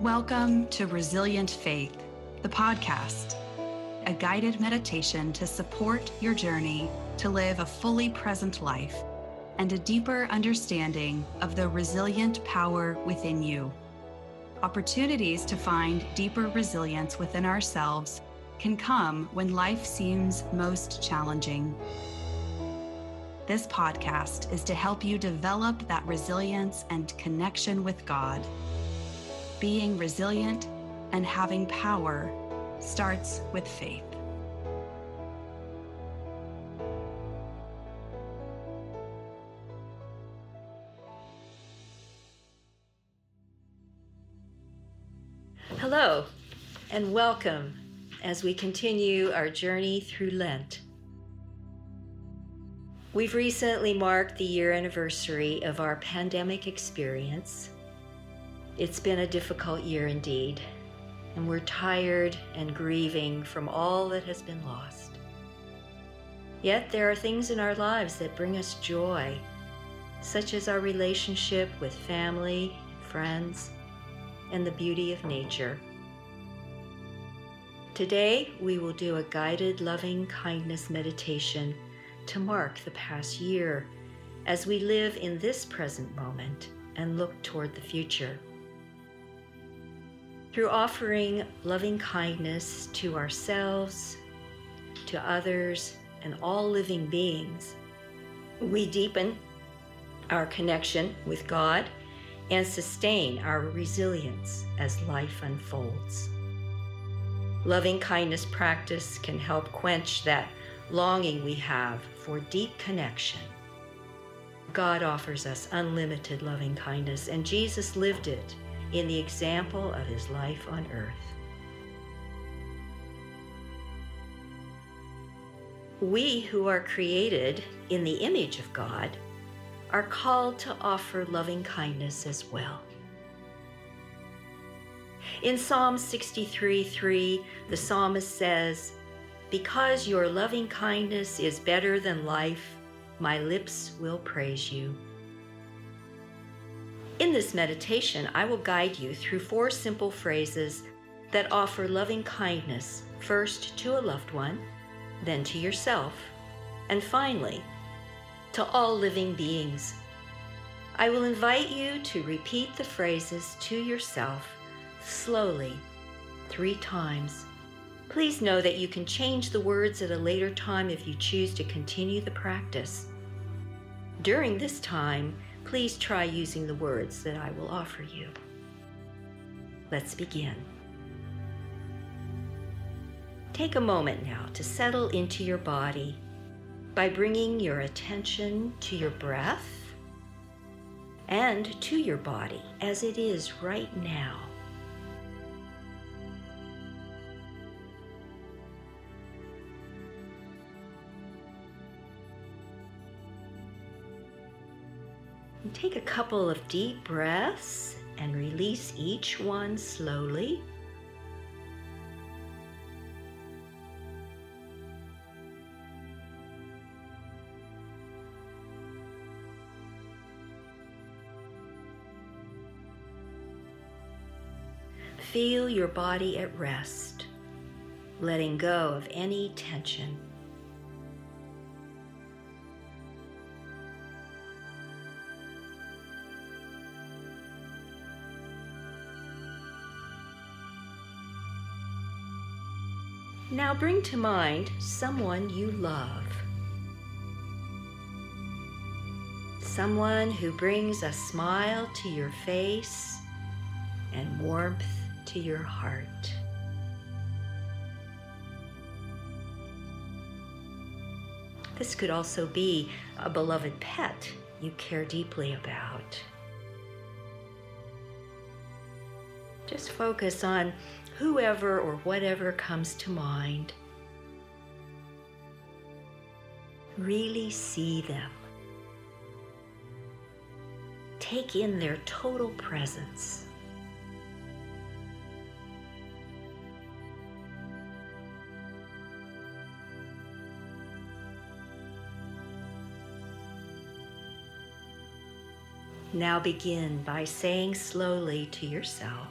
Welcome to Resilient Faith, the podcast, a guided meditation to support your journey to live a fully present life and a deeper understanding of the resilient power within you. Opportunities to find deeper resilience within ourselves can come when life seems most challenging. This podcast is to help you develop that resilience and connection with God. Being resilient and having power starts with faith. Hello, and welcome as we continue our journey through Lent. We've recently marked the year anniversary of our pandemic experience. It's been a difficult year indeed, and we're tired and grieving from all that has been lost. Yet there are things in our lives that bring us joy, such as our relationship with family, friends, and the beauty of nature. Today, we will do a guided loving kindness meditation to mark the past year as we live in this present moment and look toward the future. Through offering loving kindness to ourselves, to others, and all living beings, we deepen our connection with God and sustain our resilience as life unfolds. Loving kindness practice can help quench that longing we have for deep connection. God offers us unlimited loving kindness, and Jesus lived it in the example of his life on earth. We who are created in the image of God are called to offer loving kindness as well. In Psalm 63 3, the psalmist says, because your loving kindness is better than life, my lips will praise you. In this meditation, I will guide you through four simple phrases that offer loving kindness first to a loved one, then to yourself, and finally, to all living beings. I will invite you to repeat the phrases to yourself slowly three times Please know that you can change the words at a later time if you choose to continue the practice. During this time, please try using the words that I will offer you. Let's begin. Take a moment now to settle into your body by bringing your attention to your breath and to your body as it is right now. Take a couple of deep breaths and release each one slowly. Feel your body at rest, letting go of any tension. Now bring to mind someone you love. Someone who brings a smile to your face and warmth to your heart. This could also be a beloved pet you care deeply about. Just focus on whoever or whatever comes to mind. Really see them. Take in their total presence. Now begin by saying slowly to yourself,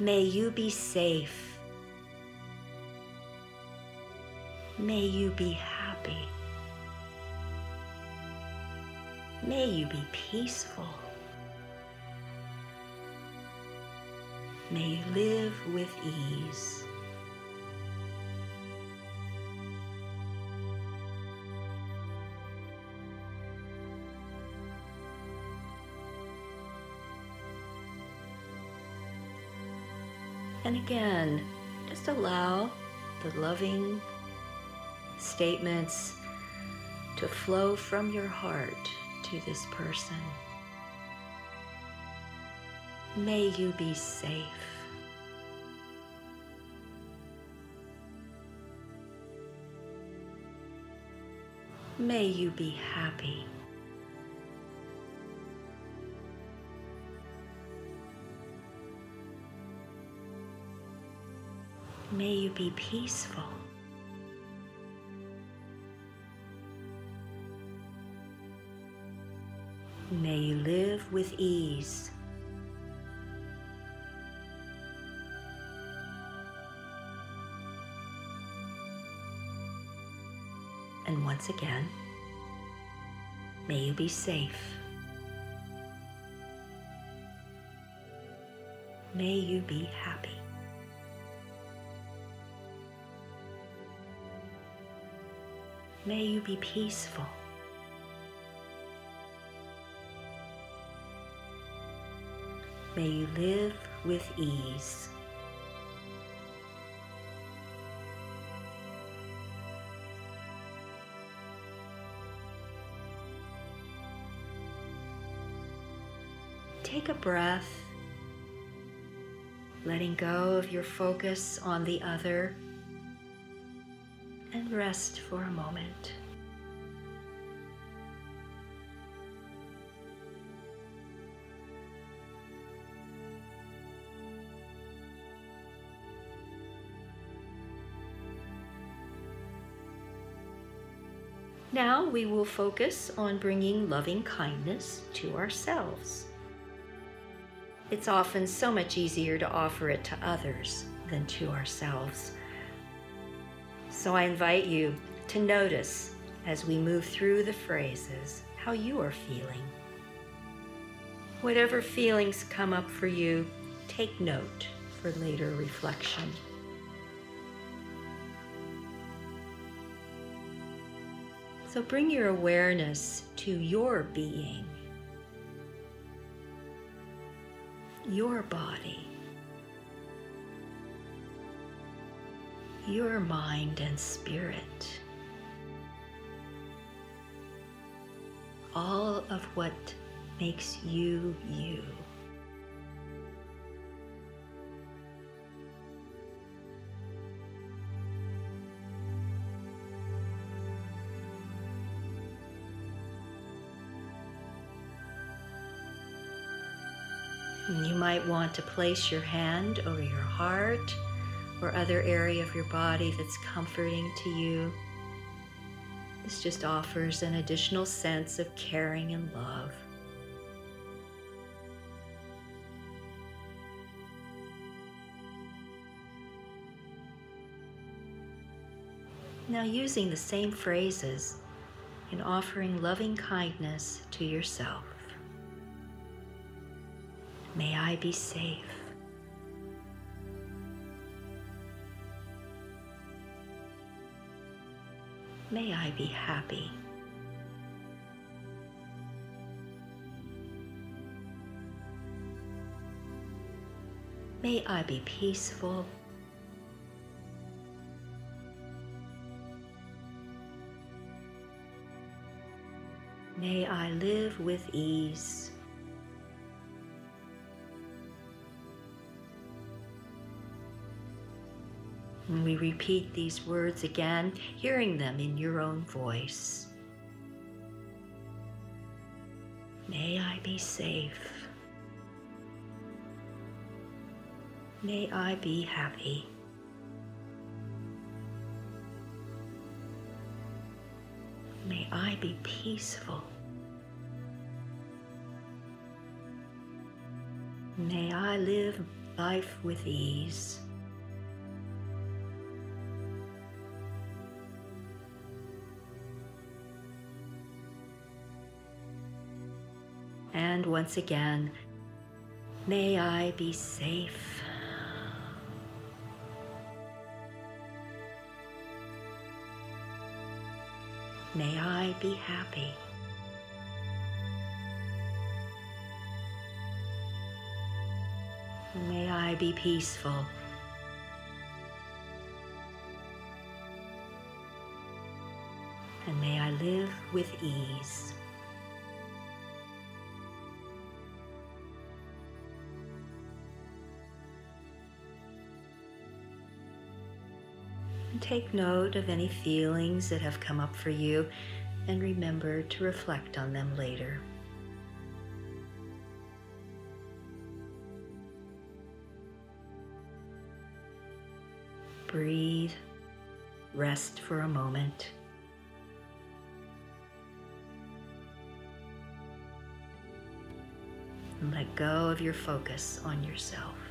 May you be safe. May you be happy. May you be peaceful. May you live with ease. And again, just allow the loving statements to flow from your heart to this person. May you be safe. May you be happy. May you be peaceful. May you live with ease. And once again, may you be safe. May you be happy. May you be peaceful. May you live with ease. Take a breath, letting go of your focus on the other, rest for a moment. Now we will focus on bringing loving kindness to ourselves. It's often so much easier to offer it to others than to ourselves. So I invite you to notice as we move through the phrases how you are feeling. Whatever feelings come up for you, take note for later reflection. So bring your awareness to your being, your body, your mind and spirit, all of what makes you you. You might want to place your hand over your heart or other area of your body that's comforting to you. This just offers an additional sense of caring and love. Now, using the same phrases in offering loving kindness to yourself. May I be safe. May I be happy. May I be peaceful. May I live with ease. We repeat these words again, hearing them in your own voice. May I be safe. May I be happy. May I be peaceful. May I live life with ease. And once again, may I be safe. May I be happy. May I be peaceful. And may I live with ease. Take note of any feelings that have come up for you and remember to reflect on them later. Breathe, rest for a moment. And let go of your focus on yourself.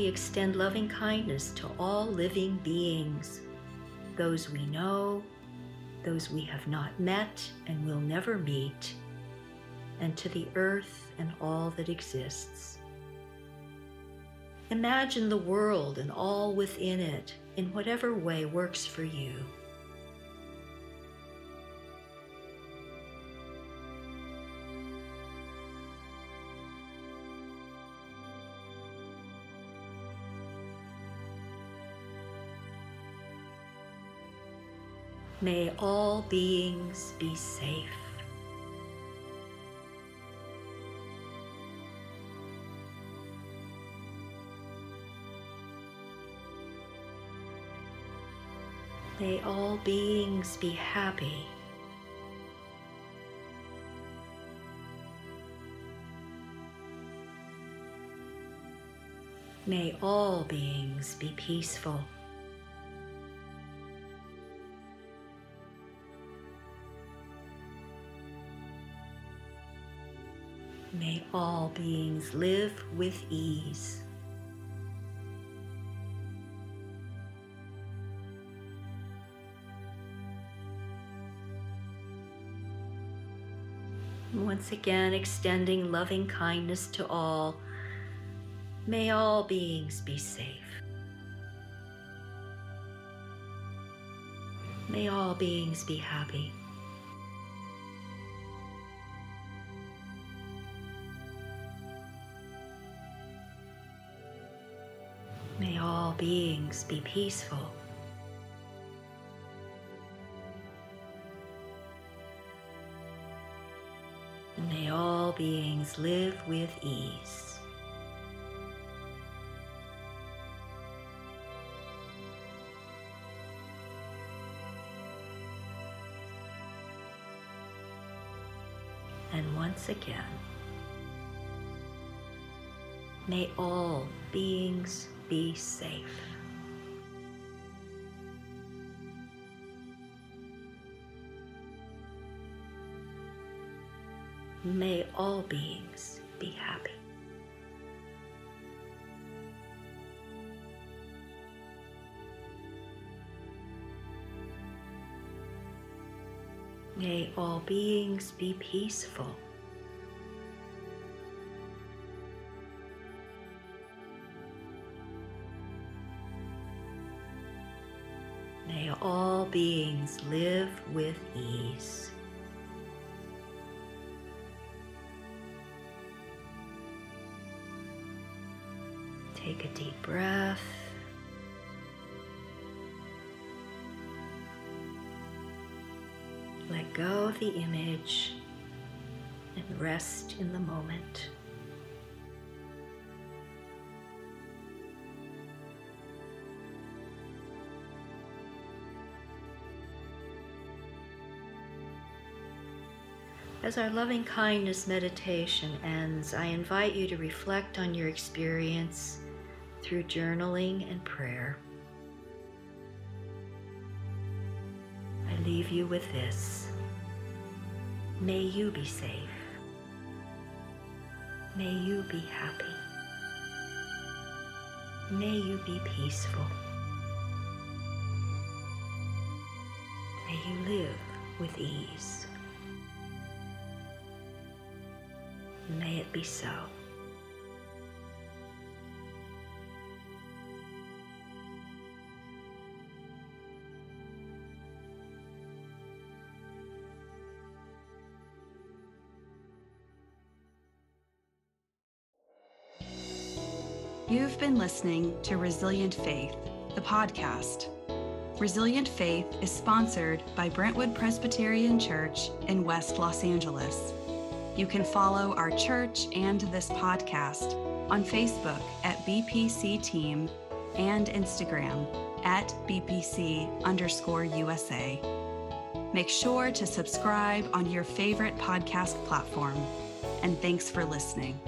We extend loving kindness to all living beings, those we know, those we have not met and will never meet, and to the earth and all that exists. Imagine the world and all within it in whatever way works for you. May all beings be safe. May all beings be happy. May all beings be peaceful. All beings live with ease. Once again, extending loving kindness to all. May all beings be safe. May all beings be happy. May all beings be peaceful. And may all beings live with ease. And once again, may all beings be safe. May all beings be happy. May all beings be peaceful. May all beings live with ease. Take a deep breath. Let go of the image and rest in the moment. As our loving kindness meditation ends, I invite you to reflect on your experience through journaling and prayer. I leave you with this. May you be safe. May you be happy. May you be peaceful. May you live with ease. May it be so. You've been listening to Resilient Faith, the podcast. Resilient Faith is sponsored by Brentwood Presbyterian Church in West Los Angeles. You can follow our church and this podcast on Facebook at BPC Team and Instagram at BPC underscore USA. Make sure to subscribe on your favorite podcast platform. And thanks for listening.